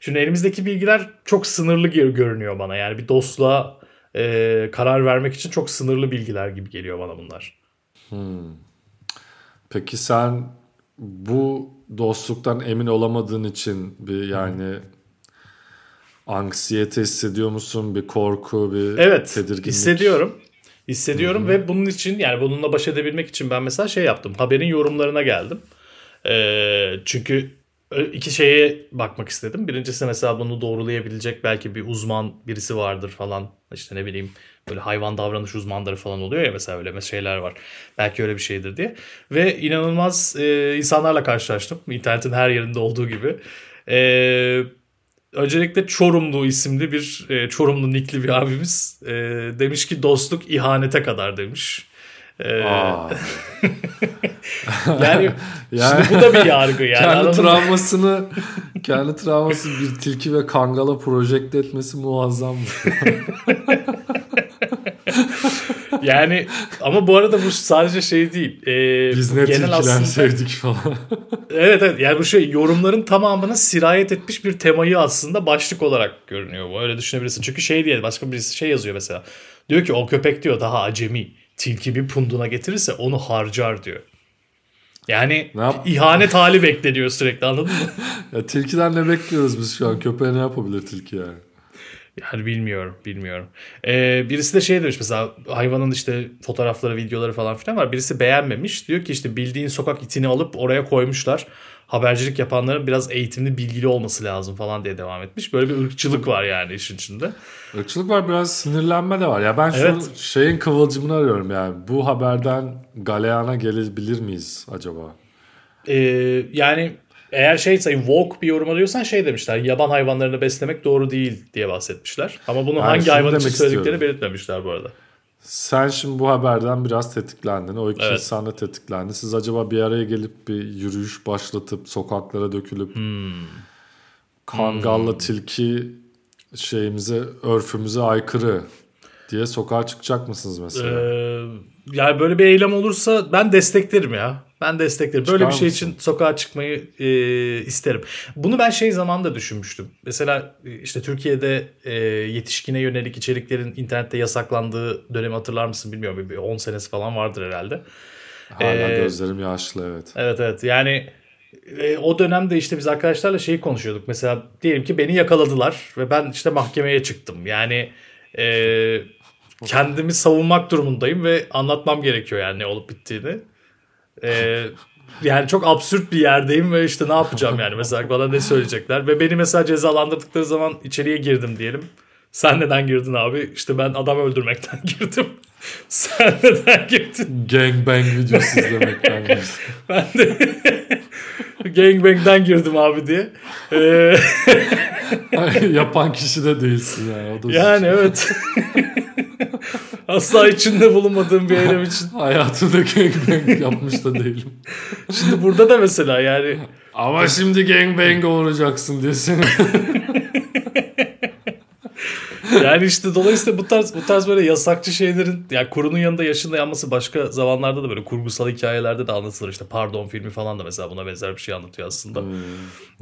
Şimdi elimizdeki bilgiler çok sınırlı görünüyor bana. Yani bir dostluğa e, karar vermek için çok sınırlı bilgiler gibi geliyor bana bunlar. Hmm. Peki sen bu dostluktan emin olamadığın için bir yani hmm. anksiyete hissediyor musun? Bir korku, bir evet, tedirginlik? Evet hissediyorum hissediyorum Hı-hı. ve bunun için yani bununla baş edebilmek için ben mesela şey yaptım. Haberin yorumlarına geldim. Ee, çünkü iki şeye bakmak istedim. Birincisi mesela bunu doğrulayabilecek belki bir uzman birisi vardır falan. İşte ne bileyim böyle hayvan davranış uzmanları falan oluyor ya mesela öyle şeyler var. Belki öyle bir şeydir diye. Ve inanılmaz e, insanlarla karşılaştım. İnternetin her yerinde olduğu gibi. Eee Öncelikle Çorumlu isimli bir e, Çorumlu nikli bir abimiz e, demiş ki dostluk ihanete kadar demiş. E, yani, yani şimdi bu da bir yargı yani. Kendi travmasını kendi travması bir tilki ve kangala projekte etmesi muazzam. yani ama bu arada bu sadece şey değil. E, Biz ne genel aslında, sevdik falan. evet evet yani bu şey yorumların tamamına sirayet etmiş bir temayı aslında başlık olarak görünüyor. Bu öyle düşünebilirsin. Çünkü şey diye başka birisi şey yazıyor mesela. Diyor ki o köpek diyor daha acemi. Tilki bir punduna getirirse onu harcar diyor. Yani ihanet hali bekleniyor sürekli anladın mı? ya tilkiden ne bekliyoruz biz şu an? Köpeğe ne yapabilir tilki yani? Yani bilmiyorum, bilmiyorum. Ee, birisi de şey demiş mesela hayvanın işte fotoğrafları, videoları falan filan var. Birisi beğenmemiş. Diyor ki işte bildiğin sokak itini alıp oraya koymuşlar. Habercilik yapanların biraz eğitimli, bilgili olması lazım falan diye devam etmiş. Böyle bir ırkçılık var yani işin içinde. Irkçılık var, biraz sinirlenme de var. Ya ben şu evet. şeyin kıvılcımını arıyorum yani. Bu haberden galeyana gelebilir miyiz acaba? Ee, yani eğer şeyse woke bir yorum arıyorsan şey demişler. Yaban hayvanlarını beslemek doğru değil diye bahsetmişler. Ama bunu yani hangi hayvan için söylediklerini belirtmemişler bu arada. Sen şimdi bu haberden biraz tetiklendin. O iki evet. insan da tetiklendi. Siz acaba bir araya gelip bir yürüyüş başlatıp sokaklara dökülüp hmm. kangalla hmm. tilki şeyimize, örfümüze aykırı diye sokağa çıkacak mısınız mesela? Ee, yani böyle bir eylem olursa ben desteklerim ya. Ben desteklerim. Böyle Çıkar bir şey mısın? için sokağa çıkmayı e, isterim. Bunu ben şey zamanında düşünmüştüm. Mesela e, işte Türkiye'de e, yetişkine yönelik içeriklerin internette yasaklandığı dönemi hatırlar mısın bilmiyorum. Bir 10 senesi falan vardır herhalde. Hala ee, gözlerim yaşlı evet. Evet evet yani e, o dönemde işte biz arkadaşlarla şeyi konuşuyorduk. Mesela diyelim ki beni yakaladılar ve ben işte mahkemeye çıktım. Yani e, kendimi savunmak durumundayım ve anlatmam gerekiyor yani ne olup bittiğini. Ee, yani çok absürt bir yerdeyim ve işte ne yapacağım yani mesela bana ne söyleyecekler ve beni mesela cezalandırdıkları zaman içeriye girdim diyelim. Sen neden girdin abi? İşte ben adam öldürmekten girdim. Sen neden girdin? Gangbang videosu izlemekten girdim. ben de gangbang'den girdim abi diye. Ee, Yapan kişi de değilsin yani. O da Yani evet. Asla içinde bulunmadığım bir eylem için. Hayatımda gangbang yapmış da değilim. Şimdi burada da mesela yani Ama şimdi gangbang olacaksın diye seni. Yani işte dolayısıyla bu tarz bu tarz böyle yasakçı şeylerin yani kurunun yanında yaşında yanması başka zamanlarda da böyle kurgusal hikayelerde de anlatılır. İşte Pardon filmi falan da mesela buna benzer bir şey anlatıyor aslında.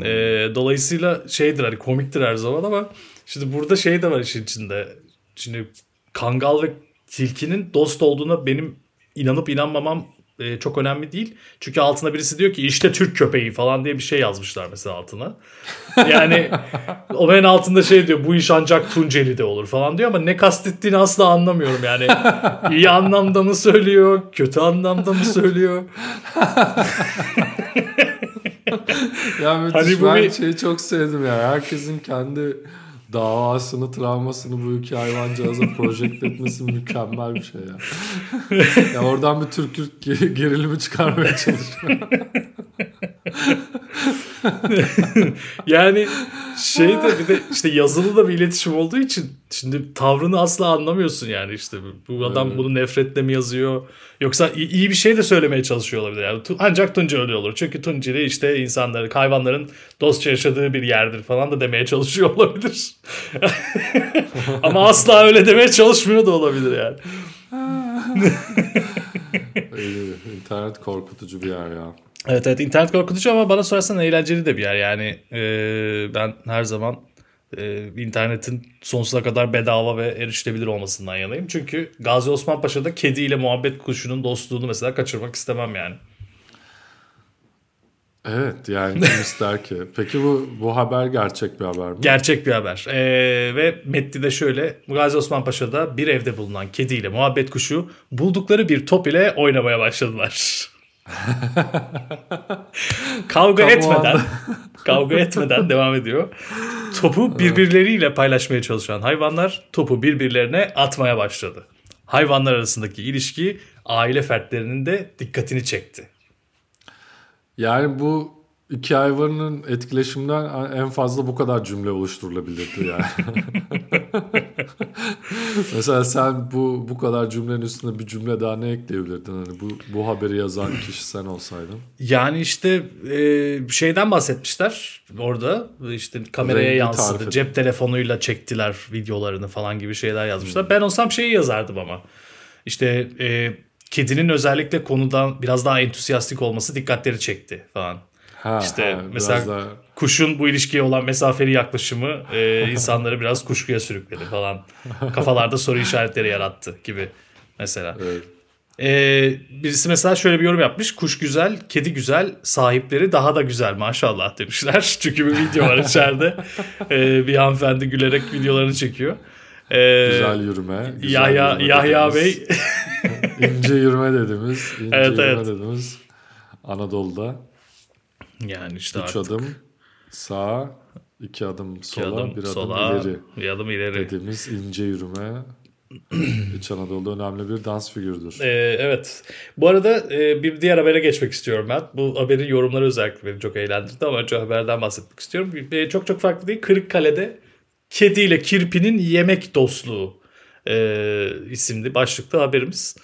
Ee, dolayısıyla şeydir hani komiktir her zaman ama şimdi burada şey de var işin içinde. Şimdi Kangal ve Tilki'nin dost olduğuna benim inanıp inanmamam e, çok önemli değil. Çünkü altına birisi diyor ki işte Türk köpeği falan diye bir şey yazmışlar mesela altına. Yani olayın altında şey diyor bu iş ancak Tunceli'de olur falan diyor ama ne kastettiğini asla anlamıyorum yani. İyi anlamda mı söylüyor, kötü anlamda mı söylüyor? ya müthiş Hani bu ben bir- şeyi çok sevdim ya. Herkesin kendi davasını, travmasını bu iki hayvancağıza projekte etmesi mükemmel bir şey ya. ya oradan bir Türk ge- gerilimi çıkarmaya çalışıyor. Yani şey de bir de işte yazılı da bir iletişim olduğu için şimdi tavrını asla anlamıyorsun yani işte bu adam bunu nefretle mi yazıyor? Yoksa iyi bir şey de söylemeye çalışıyor olabilir. Yani ancak Tunceli olur. Çünkü Tunceli işte insanların hayvanların dostça yaşadığı bir yerdir falan da demeye çalışıyor olabilir. Ama asla öyle demeye çalışmıyor da olabilir yani. Öyle, İnternet korkutucu bir yer ya. Evet evet internet korkutucu ama bana sorarsan eğlenceli de bir yer. Yani e, ben her zaman e, internetin sonsuza kadar bedava ve erişilebilir olmasından yanayım. Çünkü Gazi Osman Paşa'da kedi ile muhabbet kuşunun dostluğunu mesela kaçırmak istemem yani. Evet yani kim ister ki? Peki bu bu haber gerçek bir haber mi? Gerçek bir haber. E, ve metni de şöyle. Gazi Osman Paşa'da bir evde bulunan kedi ile muhabbet kuşu buldukları bir top ile oynamaya başladılar. kavga Tam etmeden kavga etmeden devam ediyor. Topu birbirleriyle paylaşmaya çalışan hayvanlar topu birbirlerine atmaya başladı. Hayvanlar arasındaki ilişki aile fertlerinin de dikkatini çekti. Yani bu iki hayvanın etkileşiminden en fazla bu kadar cümle oluşturulabilirdi yani. Mesela sen bu bu kadar cümlenin üstüne bir cümle daha ne ekleyebilirdin? Hani bu bu haberi yazan kişi sen olsaydın. Yani işte e, şeyden bahsetmişler orada işte kameraya Rengi yansıdı cep telefonuyla çektiler videolarını falan gibi şeyler yazmışlar. Ben olsam şeyi yazardım ama işte e, kedinin özellikle konudan biraz daha entusiastik olması dikkatleri çekti falan. Ha, İşte ha, mesela daha- kuşun bu ilişkiye olan mesafeli yaklaşımı e, insanları biraz kuşkuya sürükledi falan. Kafalarda soru işaretleri yarattı gibi mesela. Evet. E, birisi mesela şöyle bir yorum yapmış. Kuş güzel, kedi güzel, sahipleri daha da güzel maşallah demişler. Çünkü bir video var içeride. E, bir hanımefendi gülerek videolarını çekiyor. E, Güzel yürüme. güzel Yahya, yürüme Yahya Bey ince yürüme dediğimiz, ince Evet, yürüme evet. dediğimiz Anadolu'da yani işte 3 artık adım sağa, 2 adım iki sola, adım bir adım sola, ileri bir adım ileri. dediğimiz ince yürüme İç Anadolu'da önemli bir dans figürüdür. Ee, evet. Bu arada e, bir diğer habere geçmek istiyorum ben. Bu haberin yorumları özellikle beni çok eğlendirdi ama önce haberden bahsetmek istiyorum. Bir- Çok çok farklı değil. Kırıkkale'de kedi ile kirpinin yemek dostluğu e, isimli başlıkta haberimiz.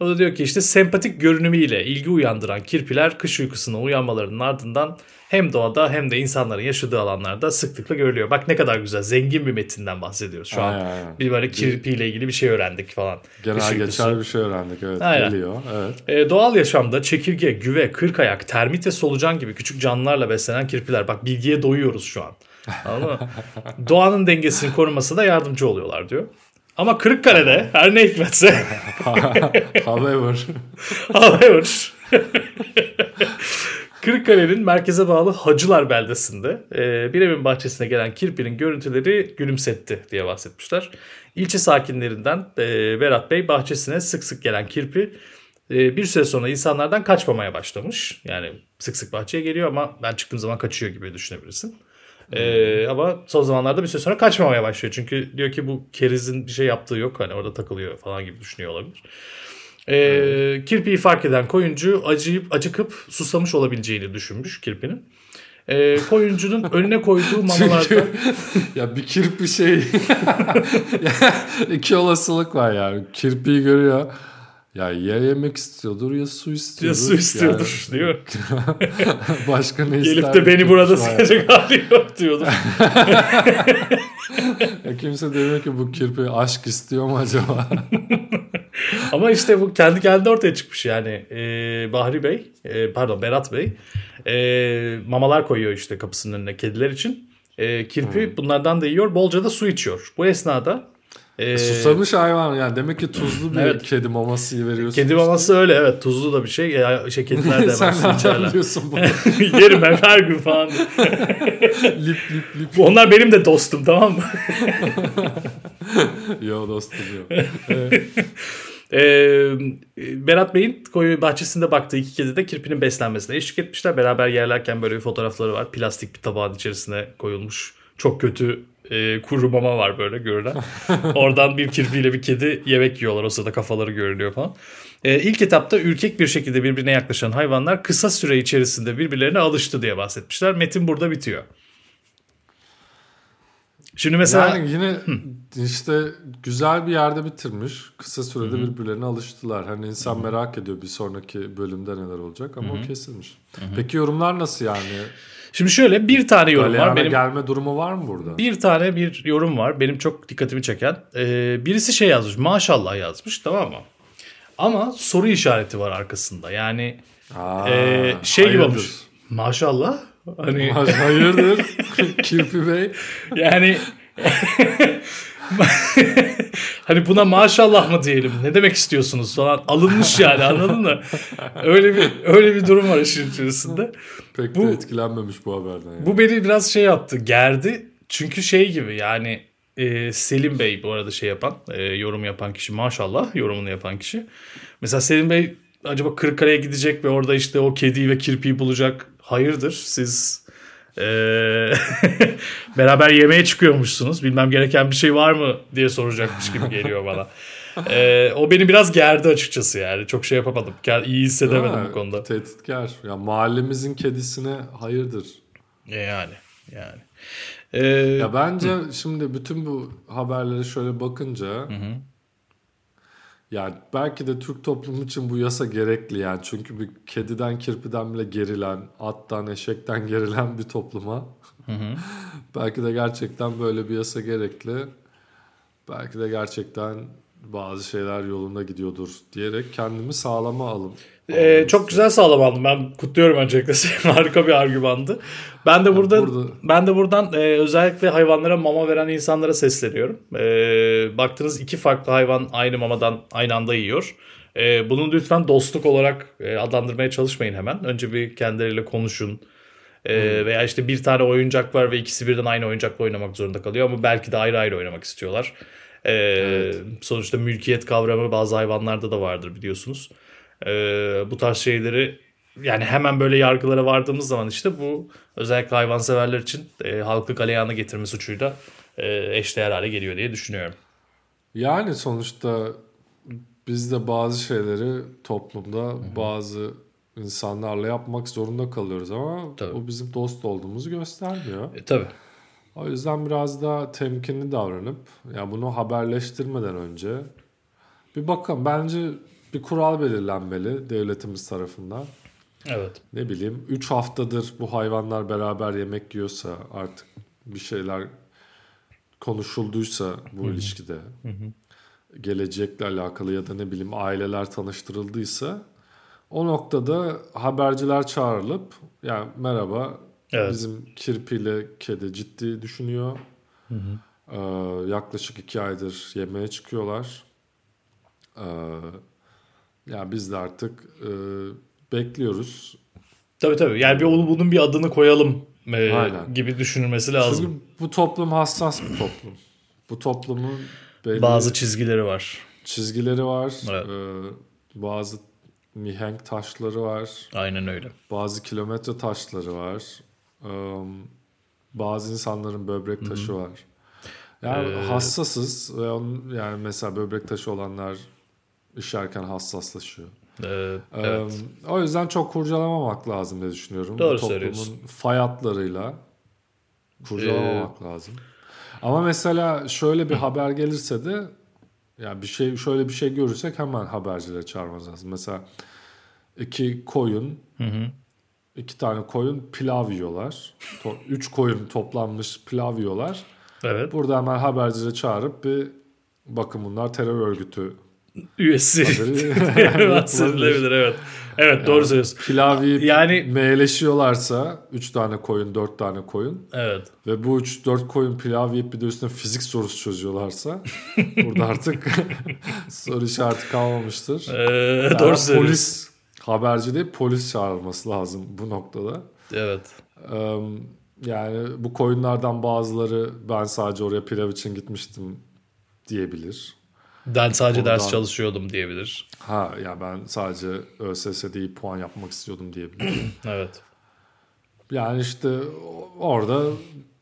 O da diyor ki işte sempatik görünümüyle ilgi uyandıran kirpiler kış uykusuna uyanmalarının ardından hem doğada hem de insanların yaşadığı alanlarda sıklıkla görülüyor. Bak ne kadar güzel zengin bir metinden bahsediyoruz şu an. Aynen, aynen. Bir böyle kirpiyle ilgili bir şey öğrendik falan. Genel geçer bir şey öğrendik. Evet Aynen. geliyor. Evet. E, doğal yaşamda çekirge, güve, kırkayak, termit ve solucan gibi küçük canlılarla beslenen kirpiler. Bak bilgiye doyuyoruz şu an. Anladın mı? Doğanın dengesini korumasına da yardımcı oluyorlar diyor. Ama Kırıkkale'de her ne hikmetse However. however Kırıkkale'nin merkeze bağlı Hacılar beldesinde e, bir evin bahçesine gelen kirpinin görüntüleri gülümsetti diye bahsetmişler. İlçe sakinlerinden e, Berat Bey bahçesine sık sık gelen kirpi e, bir süre sonra insanlardan kaçmamaya başlamış. Yani sık sık bahçeye geliyor ama ben çıktığım zaman kaçıyor gibi düşünebilirsin. E, ama son zamanlarda bir süre sonra kaçmamaya başlıyor. Çünkü diyor ki bu kerizin bir şey yaptığı yok. Hani orada takılıyor falan gibi düşünüyor olabilir. Ee, kirpiyi fark eden koyuncu acıyıp acıkıp susamış olabileceğini düşünmüş kirpinin. e, koyuncunun önüne koyduğu mamalarda Çünkü ya bir kirpi şey iki olasılık var yani. Kirpiyi görüyor. Ya ya yemek istiyordur ya su istiyordur. ya su istiyordur diyor. Yani başka ne ister? Gelip de beni burada sıkacak hali yok diyordur. Ya kimse demiyor ki bu kirpi aşk istiyor mu acaba? Ama işte bu kendi kendine ortaya çıkmış yani. Ee, Bahri Bey, e, pardon Berat Bey e, mamalar koyuyor işte kapısının önüne kediler için. E, kirpi Hmm. bunlardan da yiyor. Bolca da su içiyor. Bu esnada e, Susamış hayvan yani demek ki tuzlu bir Evet. kedi maması veriyorsun. kedi maması öyle evet tuzlu da bir şey. Ya, şey kediler de Sen nereden biliyorsun bunu? Yerim ben her gün falan. lip lip lip. Onlar benim de dostum tamam mı? Yo dostum yok. Ee, Berat Bey'in koyu bahçesinde baktığı iki kedi de kirpinin beslenmesine eşlik etmişler. Beraber yerlerken böyle bir fotoğrafları var. Plastik bir tabağın içerisine koyulmuş. Çok kötü e, kuru mama var böyle görünen. Oradan bir kirpiyle bir kedi yemek yiyorlar. O sırada kafaları görünüyor falan. Ee, ilk etapta ürkek bir şekilde birbirine yaklaşan hayvanlar kısa süre içerisinde birbirlerine alıştı diye bahsetmişler. Metin burada bitiyor. Şimdi mesela Yani yine işte güzel bir yerde bitirmiş. Kısa sürede birbirlerine alıştılar. Hani insan merak ediyor bir sonraki bölümde neler olacak ama o kesilmiş. Peki yorumlar nasıl yani? Şimdi şöyle bir tane yorum var. Galeyana Benim gelme durumu var mı burada? Bir tane bir yorum var. Benim çok dikkatimi çeken. Ee, birisi şey yazmış. Maşallah yazmış tamam mı? Ama soru işareti var arkasında. Yani Aa, e, şey gibi hayırdır. olmuş. Maşallah. Hani Hayırdır Kirpi Bey? yani hani buna maşallah mı diyelim? Ne demek istiyorsunuz falan. Alınmış yani anladın mı? Öyle bir öyle bir durum var işin içerisinde. Pek Bu- de etkilenmemiş bu haberden. Yani. Bu beni biraz şey yaptı, gerdi. Çünkü şey gibi yani e, Selim Bey bu arada şey yapan, e, yorum yapan kişi maşallah yorumunu yapan kişi. Mesela Selim Bey acaba Kırıkkale'ye gidecek ve orada işte o kediyi ve kirpiyi bulacak. Hayırdır siz beraber yemeğe çıkıyormuşsunuz. Bilmem gereken bir şey var mı diye soracakmış gibi geliyor bana. E, o beni biraz gerdi açıkçası yani. Çok şey yapamadım. İyi hissedemedim Ha, bu konuda. Tehditkar. Ya mahallemizin kedisine hayırdır. E, Yani yani. E, Ya bence şimdi bütün bu haberlere şöyle bakınca ya belki de Türk toplumu için bu yasa gerekli yani çünkü bir kediden kirpiden bile gerilen, attan eşekten gerilen bir topluma belki de gerçekten böyle bir yasa gerekli. Belki de gerçekten bazı şeyler yolunda gidiyordur diyerek kendimi sağlama alım. Ee, çok güzel sağlam aldım. Ben kutluyorum öncelikle. Harika bir argümandı. Ben de burada, burada- ben de buradan e, özellikle hayvanlara mama veren insanlara sesleniyorum. E, baktınız iki farklı hayvan aynı mamadan aynı anda yiyor. E, bunu lütfen dostluk olarak e, adlandırmaya çalışmayın hemen. Önce bir kendileriyle konuşun. E, Veya işte bir tane oyuncak var ve ikisi birden aynı oyuncakla oynamak zorunda kalıyor ama belki de ayrı ayrı oynamak istiyorlar. E, Sonuçta mülkiyet kavramı bazı hayvanlarda da vardır biliyorsunuz. E, bu tarz şeyleri yani hemen böyle yargılara vardığımız zaman işte bu özellikle hayvanseverler için e, halkı galeyana getirme suçuyla e, eşdeğer hale geliyor diye düşünüyorum. Yani sonuçta biz de bazı şeyleri toplumda bazı insanlarla yapmak zorunda kalıyoruz ama Tabii. o bizim dost olduğumuzu göstermiyor. E, tabii. O yüzden biraz daha temkinli davranıp ya bunu haberleştirmeden önce bir bakın bence bir kural belirlenmeli devletimiz tarafından. Evet. Ne bileyim 3 haftadır bu hayvanlar beraber yemek yiyorsa artık bir şeyler konuşulduysa bu ilişkide gelecekle alakalı ya da ne bileyim aileler tanıştırıldıysa o noktada haberciler çağrılıp yani merhaba Evet. bizim kirpiyle kedi ciddi düşünüyor. Ee, yaklaşık iki aydır yemeğe çıkıyorlar. Ee, ya biz de artık e, bekliyoruz. Tabii tabii. Yani bir bunun bir adını koyalım e, Aynen. gibi düşünülmesi lazım. Çünkü bu toplum hassas bir toplum. Bu toplumun belli Bazı çizgileri var. çizgileri var. Evet. Ee, bazı mihenk taşları var. Aynen öyle. Bazı kilometre taşları var. Ee, bazı insanların böbrek taşı var. Yani Ee, hassasız ve onun, yani mesela böbrek taşı olanlar işerken hassaslaşıyor. Ee, evet. Ee, o yüzden çok kurcalamamak lazım diye düşünüyorum. Doğru Bu toplumun fay hatlarıyla kurcalamamak lazım. Ama mesela şöyle bir haber gelirse de yani bir şey şöyle bir şey görürsek hemen habercilere çağırmamız lazım. Mesela iki koyun iki tane koyun pilav yiyorlar. To- üç koyun toplanmış pilav yiyorlar. Evet. Burada hemen habercilere çağırıp bir bakın bunlar terör örgütü Üyesi. Bahsedilebilir evet. Evet doğru söylüyorsun. Pilav yiyip Yani- meyleşiyorlarsa 3 tane koyun 4 tane koyun Evet. ve bu 3-4 koyun pilav yiyip bir de üstüne fizik sorusu çözüyorlarsa burada artık soru işareti kalmamıştır. Ee, Yani doğru söylüyorsun. polis haberci değil polis çağrılması lazım bu noktada. Evet. Ee, yani bu koyunlardan bazıları ben sadece oraya pilav için gitmiştim diyebilir. Ben sadece ders Oradan- çalışıyordum diyebilir. Ha ya ben sadece ÖSS'de iyi puan yapmak istiyordum diyebilir. Evet. Yani işte orada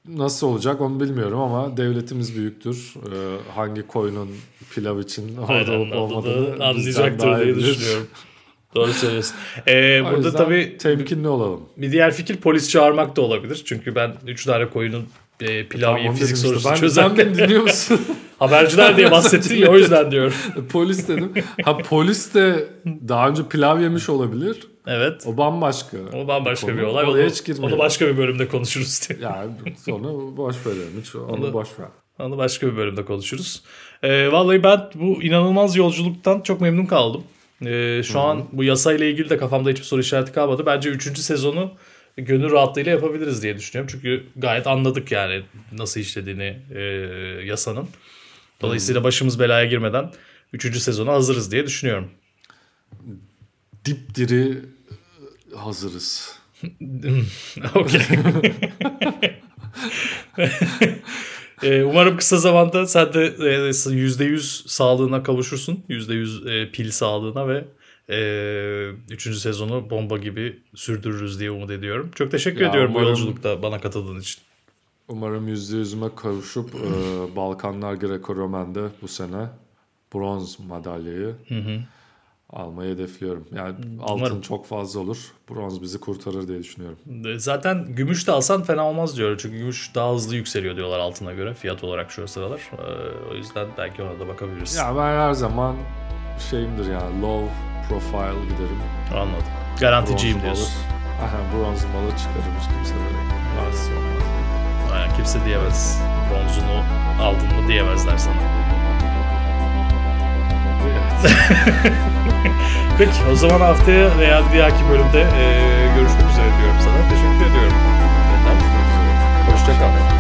nasıl olacak onu bilmiyorum ama devletimiz büyüktür. Ee, hangi koyunun pilav için orada Aynen, olup olmadığını anlayacaktır diye düşünüyorum. Doğru söylüyorsun. Ee, O burada tabii temkinli olalım. bir diğer fikir polis çağırmak da olabilir. Çünkü ben 3 tane koyunun e, pilav Tamam, fizik işte. sorusu Ben, sen çözerken beni dinliyor musun? haberciler diye bahsettin ya o yüzden diyorum. polis dedim. Ha polis de daha önce pilav yemiş olabilir. Evet. O bambaşka. O bambaşka Konu. bir olay. Oraya Onu, hiç girmeyelim. onu başka bir bölümde konuşuruz diye. Yani onu boş verelim. Hiç onu, Onu- boş ver. Onu başka bir bölümde konuşuruz. Ee, vallahi ben bu inanılmaz yolculuktan çok memnun kaldım. Ee, şu an bu yasayla ilgili de kafamda hiçbir soru işareti kalmadı. Bence 3. sezonu gönül rahatlığıyla yapabiliriz diye düşünüyorum. Çünkü gayet anladık yani nasıl işlediğini e, yasanın. Dolayısıyla başımız belaya girmeden 3. sezona hazırız diye düşünüyorum. Dipdiri hazırız. Okey. Ee, Umarım kısa zamanda sen de e, %100 sağlığına kavuşursun. %100 e, pil sağlığına ve e, 3. sezonu bomba gibi sürdürürüz diye umut ediyorum. Çok teşekkür Ya ediyorum bu umarım- yolculukta bana katıldığın için. Umarım yüzde yüzüme kavuşup e, Balkanlar Greco-Romen'de bu sene bronz madalyayı almayı hedefliyorum. Yani altın Umarım. çok fazla olur. Bronz bizi kurtarır diye düşünüyorum. E, Zaten gümüş de alsan fena olmaz diyor. Çünkü gümüş daha hızlı yükseliyor diyorlar altına göre fiyat olarak şu sıralar. E, o yüzden belki ona da bakabiliriz. Ya ben her zaman şeyimdir yani low profile giderim. Anladım. Garanticiyim Bronzum diyorsun. alır. Aha, bronzum alır çıkarım hiç kimse böyle rahatsız olmaz. Aynen kimse diyemez. Bronzunu aldın mı diyemezler sana. Peki o zaman haftaya veya bir dahaki bölümde eee, görüşmek üzere diyorum sana. Teşekkür ediyorum. Hoşçakal.